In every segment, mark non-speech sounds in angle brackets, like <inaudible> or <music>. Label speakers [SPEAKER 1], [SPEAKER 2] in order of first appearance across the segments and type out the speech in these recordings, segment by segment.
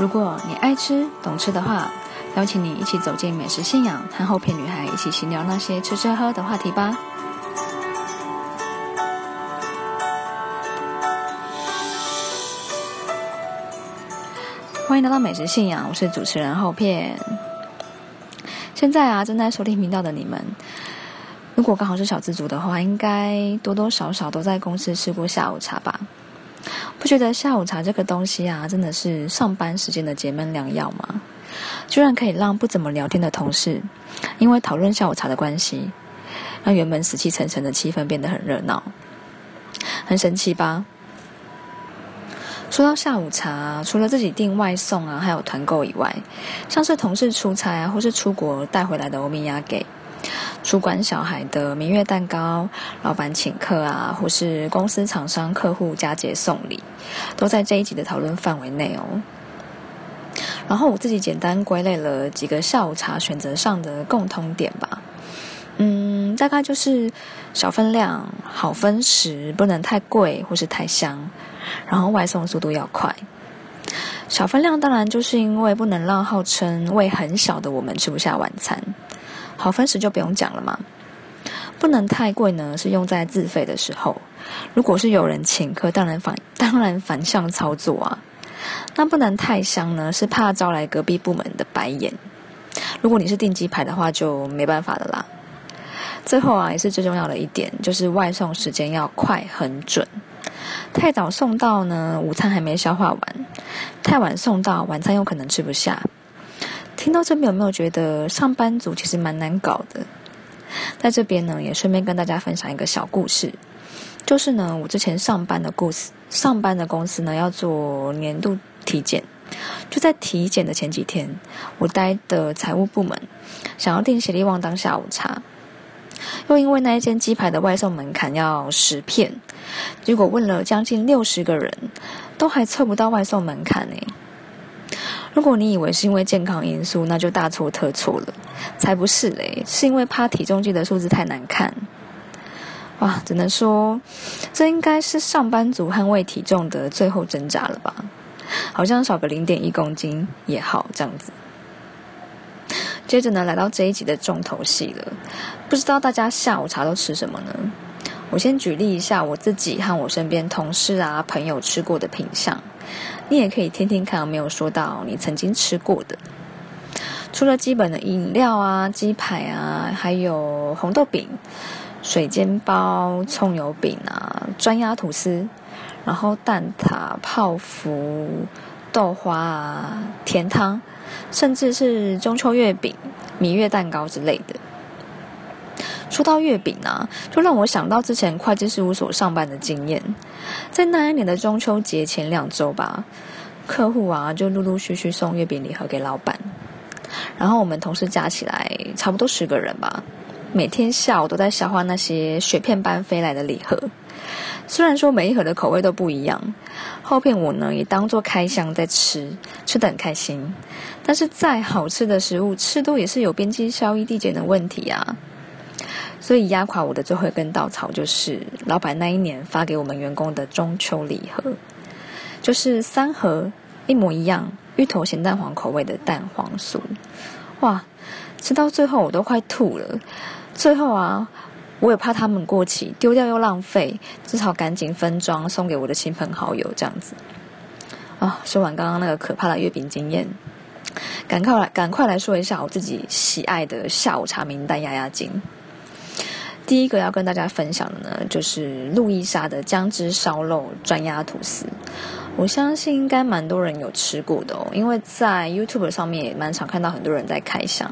[SPEAKER 1] 如果你爱吃、懂吃的话，邀请你一起走进美食信仰，和后片女孩一起闲聊那些吃吃喝的话题吧。欢迎来到美食信仰，我是主持人后片。现在啊，正在收听频道的你们，如果刚好是小资族的话，应该多多少少都在公司吃过下午茶吧？觉得下午茶这个东西啊，真的是上班时间的解闷良药吗？居然可以让不怎么聊天的同事，因为讨论下午茶的关系，让原本死气沉沉的气氛变得很热闹，很神奇吧？说到下午茶，除了自己订外送啊，还有团购以外，像是同事出差啊，或是出国带回来的欧米亚给，主管小孩的明月蛋糕，老板请客啊，或是公司厂商客户佳节送礼，都在这一集的讨论范围内哦。然后我自己简单归类了几个下午茶选择上的共通点吧。嗯，大概就是小分量、好分食，不能太贵或是太香。然后外送速度要快，小分量当然就是因为不能让号称胃很小的我们吃不下晚餐。好分食就不用讲了嘛，不能太贵呢，是用在自费的时候。如果是有人请客，当然反 <laughs> 当然反向操作啊。那不能太香呢，是怕招来隔壁部门的白眼。如果你是订鸡排的话，就没办法的啦。最后啊，也是最重要的一点，就是外送时间要快很准。太早送到呢，午餐还没消化完；太晚送到，晚餐又可能吃不下。听到这边有没有觉得上班族其实蛮难搞的？在这边呢，也顺便跟大家分享一个小故事，就是呢，我之前上班的故事，上班的公司呢要做年度体检，就在体检的前几天，我待的财务部门想要订协力旺当下午茶。又因为那一间鸡排的外送门槛要十片，结果问了将近六十个人，都还测不到外送门槛呢。如果你以为是因为健康因素，那就大错特错了，才不是嘞，是因为怕体重计的数字太难看。哇，只能说这应该是上班族捍卫体重的最后挣扎了吧？好像少个零点一公斤也好，这样子。接着呢，来到这一集的重头戏了。不知道大家下午茶都吃什么呢？我先举例一下我自己和我身边同事啊朋友吃过的品相，你也可以听听看有没有说到你曾经吃过的。除了基本的饮料啊、鸡排啊，还有红豆饼、水煎包、葱油饼啊、专压吐司，然后蛋挞、泡芙、豆花啊、甜汤。甚至是中秋月饼、蜜月蛋糕之类的。说到月饼啊，就让我想到之前会计事务所上班的经验。在那一年的中秋节前两周吧，客户啊就陆陆续续送月饼礼盒给老板，然后我们同事加起来差不多十个人吧，每天下午都在消化那些雪片般飞来的礼盒。虽然说每一盒的口味都不一样，后片我呢也当做开箱在吃，吃得很开心。但是再好吃的食物，吃多也是有边际效益递减的问题啊。所以压垮我的最后一根稻草，就是老板那一年发给我们员工的中秋礼盒，就是三盒一模一样芋头咸蛋黄口味的蛋黄酥。哇，吃到最后我都快吐了。最后啊。我也怕他们过期丢掉又浪费，只好赶紧分装送给我的亲朋好友这样子。啊，说完刚刚那个可怕的月饼经验，赶快来赶快来说一下我自己喜爱的下午茶名单压压惊。第一个要跟大家分享的呢，就是路易莎的姜汁烧肉专压吐司。我相信应该蛮多人有吃过的哦，因为在 YouTube 上面也蛮常看到很多人在开箱。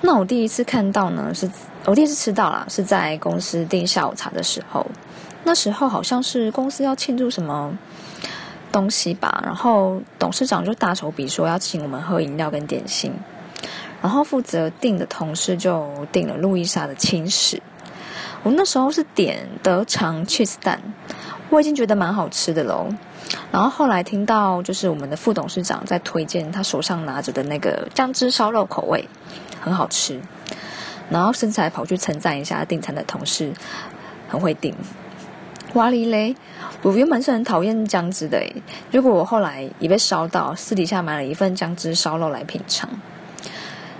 [SPEAKER 1] 那我第一次看到呢是。我第一次吃到啦，是在公司订下午茶的时候。那时候好像是公司要庆祝什么东西吧，然后董事长就大手笔说要请我们喝饮料跟点心，然后负责订的同事就订了路易莎的轻食。我那时候是点德肠 cheese 蛋，我已经觉得蛮好吃的喽。然后后来听到就是我们的副董事长在推荐他手上拿着的那个酱汁烧肉口味，很好吃。然后甚至还跑去称赞一下订餐的同事，很会订。哇哩嘞！我原本是很讨厌姜汁的诶，如果我后来也被烧到，私底下买了一份姜汁烧肉来品尝。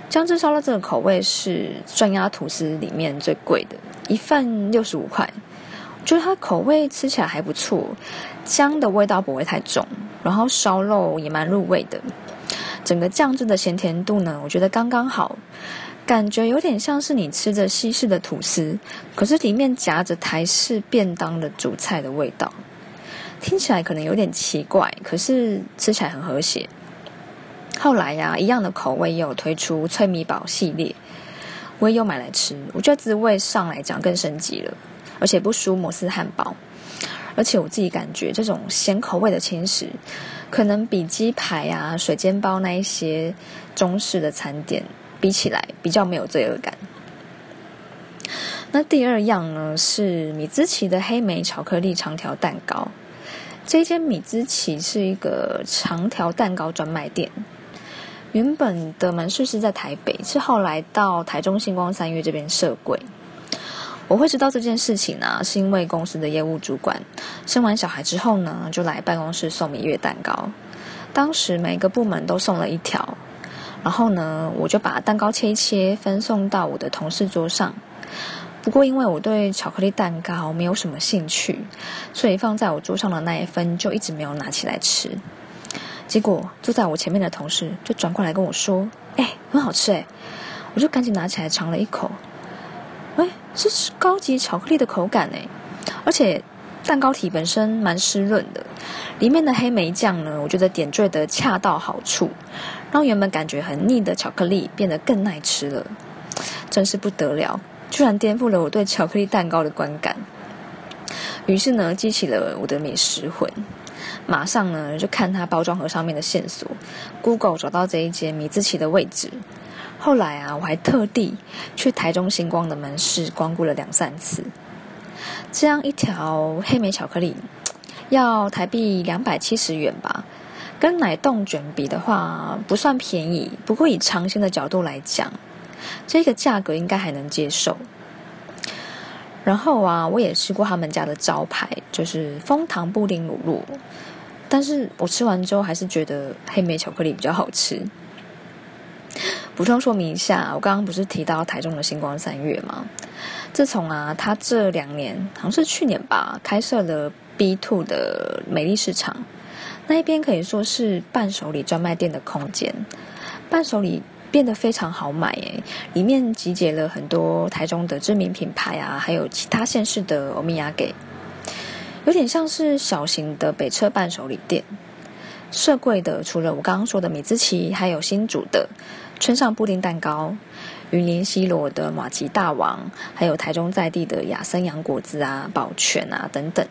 [SPEAKER 1] 姜汁烧肉这个口味是专压吐司里面最贵的，一份六十五块。我觉得它口味吃起来还不错，姜的味道不会太重，然后烧肉也蛮入味的。整个酱汁的咸甜度呢，我觉得刚刚好。感觉有点像是你吃着西式的吐司，可是里面夹着台式便当的主菜的味道，听起来可能有点奇怪，可是吃起来很和谐。后来呀，一样的口味也有推出脆米堡系列，我也有买来吃，我觉得滋味上来讲更升级了，而且不输摩斯汉堡。而且我自己感觉这种咸口味的轻食，可能比鸡排啊、水煎包那一些中式的餐点。比起来比较没有罪恶感。那第二样呢是米兹奇的黑莓巧克力长条蛋糕。这间米兹奇是一个长条蛋糕专卖店，原本的门市是在台北，是后来到台中星光三月这边设柜。我会知道这件事情呢，是因为公司的业务主管生完小孩之后呢，就来办公室送蜜月蛋糕。当时每个部门都送了一条。然后呢，我就把蛋糕切一切，分送到我的同事桌上。不过，因为我对巧克力蛋糕没有什么兴趣，所以放在我桌上的那一份就一直没有拿起来吃。结果，坐在我前面的同事就转过来跟我说：“哎，很好吃哎！”我就赶紧拿起来尝了一口，哎，是高级巧克力的口感哎，而且蛋糕体本身蛮湿润的。里面的黑莓酱呢，我觉得点缀的恰到好处，让原本感觉很腻的巧克力变得更耐吃了，真是不得了，居然颠覆了我对巧克力蛋糕的观感。于是呢，激起了我的美食魂，马上呢就看它包装盒上面的线索，Google 找到这一间米兹奇的位置。后来啊，我还特地去台中星光的门市光顾了两三次，这样一条黑莓巧克力。要台币两百七十元吧，跟奶冻卷比的话不算便宜，不过以尝鲜的角度来讲，这个价格应该还能接受。然后啊，我也吃过他们家的招牌，就是枫糖布丁乳酪，但是我吃完之后还是觉得黑莓巧克力比较好吃。补充说明一下，我刚刚不是提到台中的星光三月吗？自从啊，他这两年好像是去年吧，开设了。B two 的美丽市场，那一边可以说是伴手礼专卖店的空间。伴手礼变得非常好买诶，里面集结了很多台中的知名品牌啊，还有其他县市的欧米亚给，有点像是小型的北车伴手礼店。设柜的除了我刚刚说的米兹奇，还有新煮的村上布丁蛋糕。云林西罗的马吉大王，还有台中在地的雅森洋果子啊、宝泉啊等等，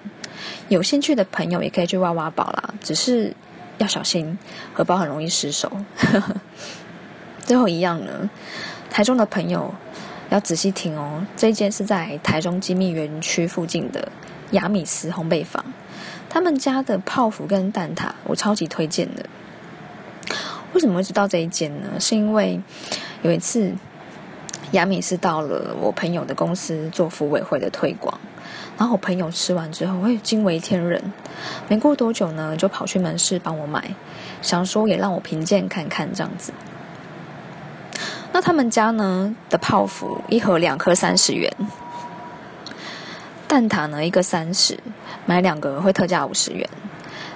[SPEAKER 1] 有兴趣的朋友也可以去挖挖宝啦。只是要小心，荷包很容易失手。<laughs> 最后一样呢，台中的朋友要仔细听哦。这一间是在台中机密园区附近的雅米斯烘焙坊，他们家的泡芙跟蛋挞我超级推荐的。为什么会知道这一间呢？是因为有一次。雅米斯到了我朋友的公司做服委会的推广，然后我朋友吃完之后，哎，惊为天人。没过多久呢，就跑去门市帮我买，想说也让我评鉴看看这样子。那他们家呢的泡芙一盒两颗三十元，蛋挞呢一个三十，买两个会特价五十元。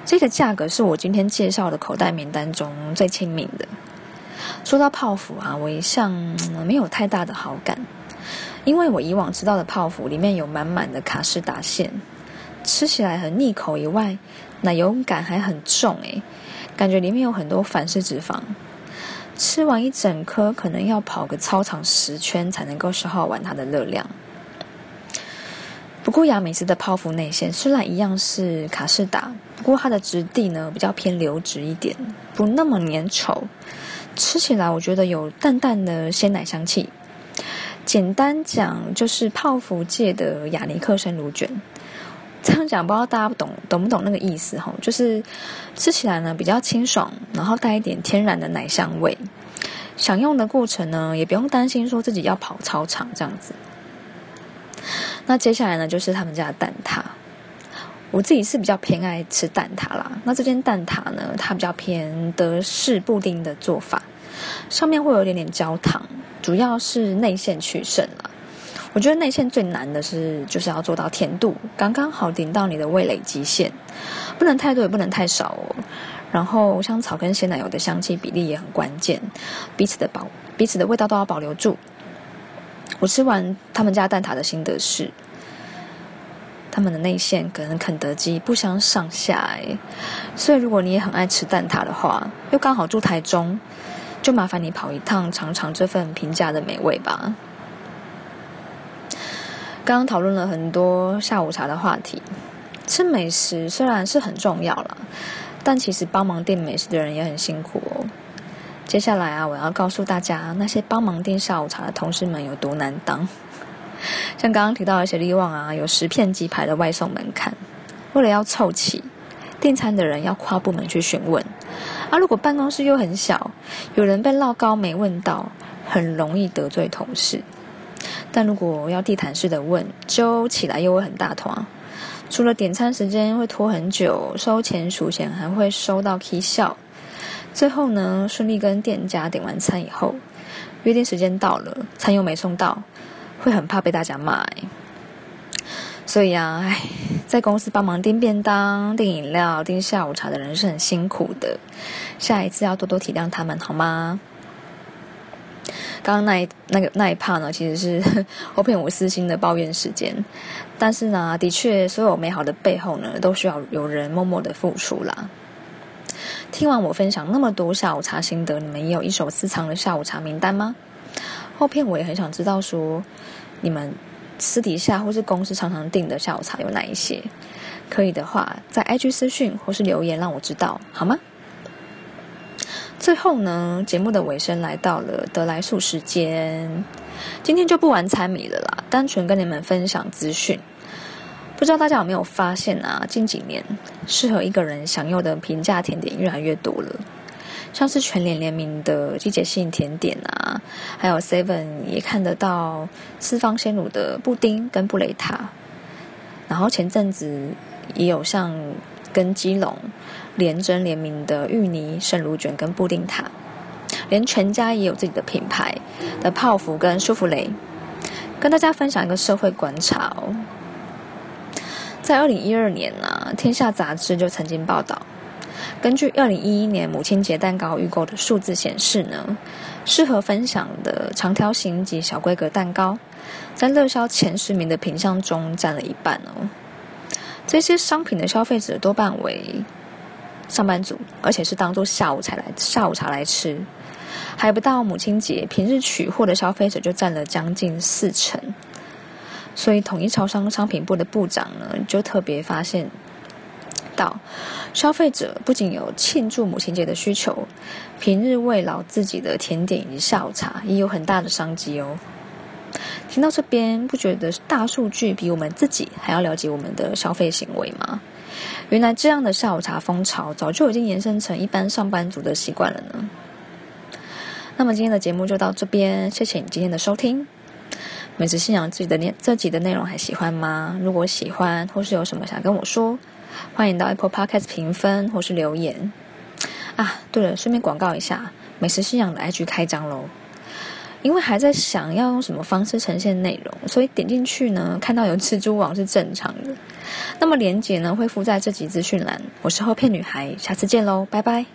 [SPEAKER 1] 这个价格是我今天介绍的口袋名单中最亲民的。说到泡芙啊，我一向没有太大的好感，因为我以往吃到的泡芙里面有满满的卡士达馅，吃起来很腻口以外，奶油感还很重诶，感觉里面有很多反式脂肪，吃完一整颗可能要跑个操场十圈才能够消耗完它的热量。不过雅美斯的泡芙内馅虽然一样是卡士达，不过它的质地呢比较偏流质一点，不那么粘稠。吃起来我觉得有淡淡的鲜奶香气，简单讲就是泡芙界的雅尼克生乳卷。这样讲不知道大家懂懂不懂那个意思吼？就是吃起来呢比较清爽，然后带一点天然的奶香味。享用的过程呢也不用担心说自己要跑操场这样子。那接下来呢就是他们家的蛋挞，我自己是比较偏爱吃蛋挞啦。那这间蛋挞呢，它比较偏德式布丁的做法，上面会有一点点焦糖，主要是内馅取胜啦。我觉得内馅最难的是，就是要做到甜度刚刚好，顶到你的味蕾极限，不能太多也不能太少哦。然后香草跟鲜奶油的香气比例也很关键，彼此的保彼此的味道都要保留住。我吃完他们家蛋挞的心得是。他们的内馅跟肯德基不相上下哎，所以如果你也很爱吃蛋挞的话，又刚好住台中，就麻烦你跑一趟尝尝这份平价的美味吧。刚刚讨论了很多下午茶的话题，吃美食虽然是很重要了，但其实帮忙订美食的人也很辛苦哦。接下来啊，我要告诉大家那些帮忙订下午茶的同事们有多难当。像刚刚提到的协力旺啊，有十片鸡排的外送门槛，为了要凑齐，订餐的人要跨部门去询问。啊，如果办公室又很小，有人被唠高没问到，很容易得罪同事。但如果要地毯式的问，揪起来又会很大团。除了点餐时间会拖很久，收钱数钱还会收到 K 笑。最后呢，顺利跟店家点完餐以后，约定时间到了，餐又没送到。会很怕被大家骂，所以啊，唉，在公司帮忙订便当、订饮料、订下午茶的人是很辛苦的。下一次要多多体谅他们，好吗？刚刚那一那个那一趴呢，其实是 <laughs> 我骗我私心的抱怨时间。但是呢，的确，所有美好的背后呢，都需要有人默默的付出啦。听完我分享那么多下午茶心得，你们也有一手私藏的下午茶名单吗？后片我也很想知道，说你们私底下或是公司常常订的下午茶有哪一些？可以的话，在 IG 私讯或是留言让我知道，好吗？最后呢，节目的尾声来到了得来速时间，今天就不玩猜谜了啦，单纯跟你们分享资讯。不知道大家有没有发现啊？近几年适合一个人享用的平价甜点越来越多了。像是全联联名的季节性甜点啊，还有 Seven 也看得到四方鲜乳的布丁跟布雷塔，然后前阵子也有像跟基隆联珍联名的芋泥圣乳卷跟布丁塔，连全家也有自己的品牌的泡芙跟舒芙蕾。跟大家分享一个社会观察哦，在二零一二年呢，《天下》杂志就曾经报道。根据二零一一年母亲节蛋糕预购的数字显示呢，适合分享的长条形及小规格蛋糕，在热销前十名的品项中占了一半哦。这些商品的消费者多半为上班族，而且是当做下午茶来下午茶来吃，还不到母亲节平日取货的消费者就占了将近四成。所以统一超商商品部的部长呢，就特别发现。到消费者不仅有庆祝母亲节的需求，平日慰劳自己的甜点以及下午茶也有很大的商机哦。听到这边，不觉得大数据比我们自己还要了解我们的消费行为吗？原来这样的下午茶风潮早就已经延伸成一般上班族的习惯了呢。那么今天的节目就到这边，谢谢你今天的收听。美食信仰自己的内这集的内容还喜欢吗？如果喜欢，或是有什么想跟我说？欢迎到 Apple Podcast 评分或是留言啊！对了，顺便广告一下，美食信仰的 IG 开张喽！因为还在想要用什么方式呈现内容，所以点进去呢，看到有蜘蛛网是正常的。那么连结呢会附在这集资讯栏。我是后片女孩，下次见喽，拜拜。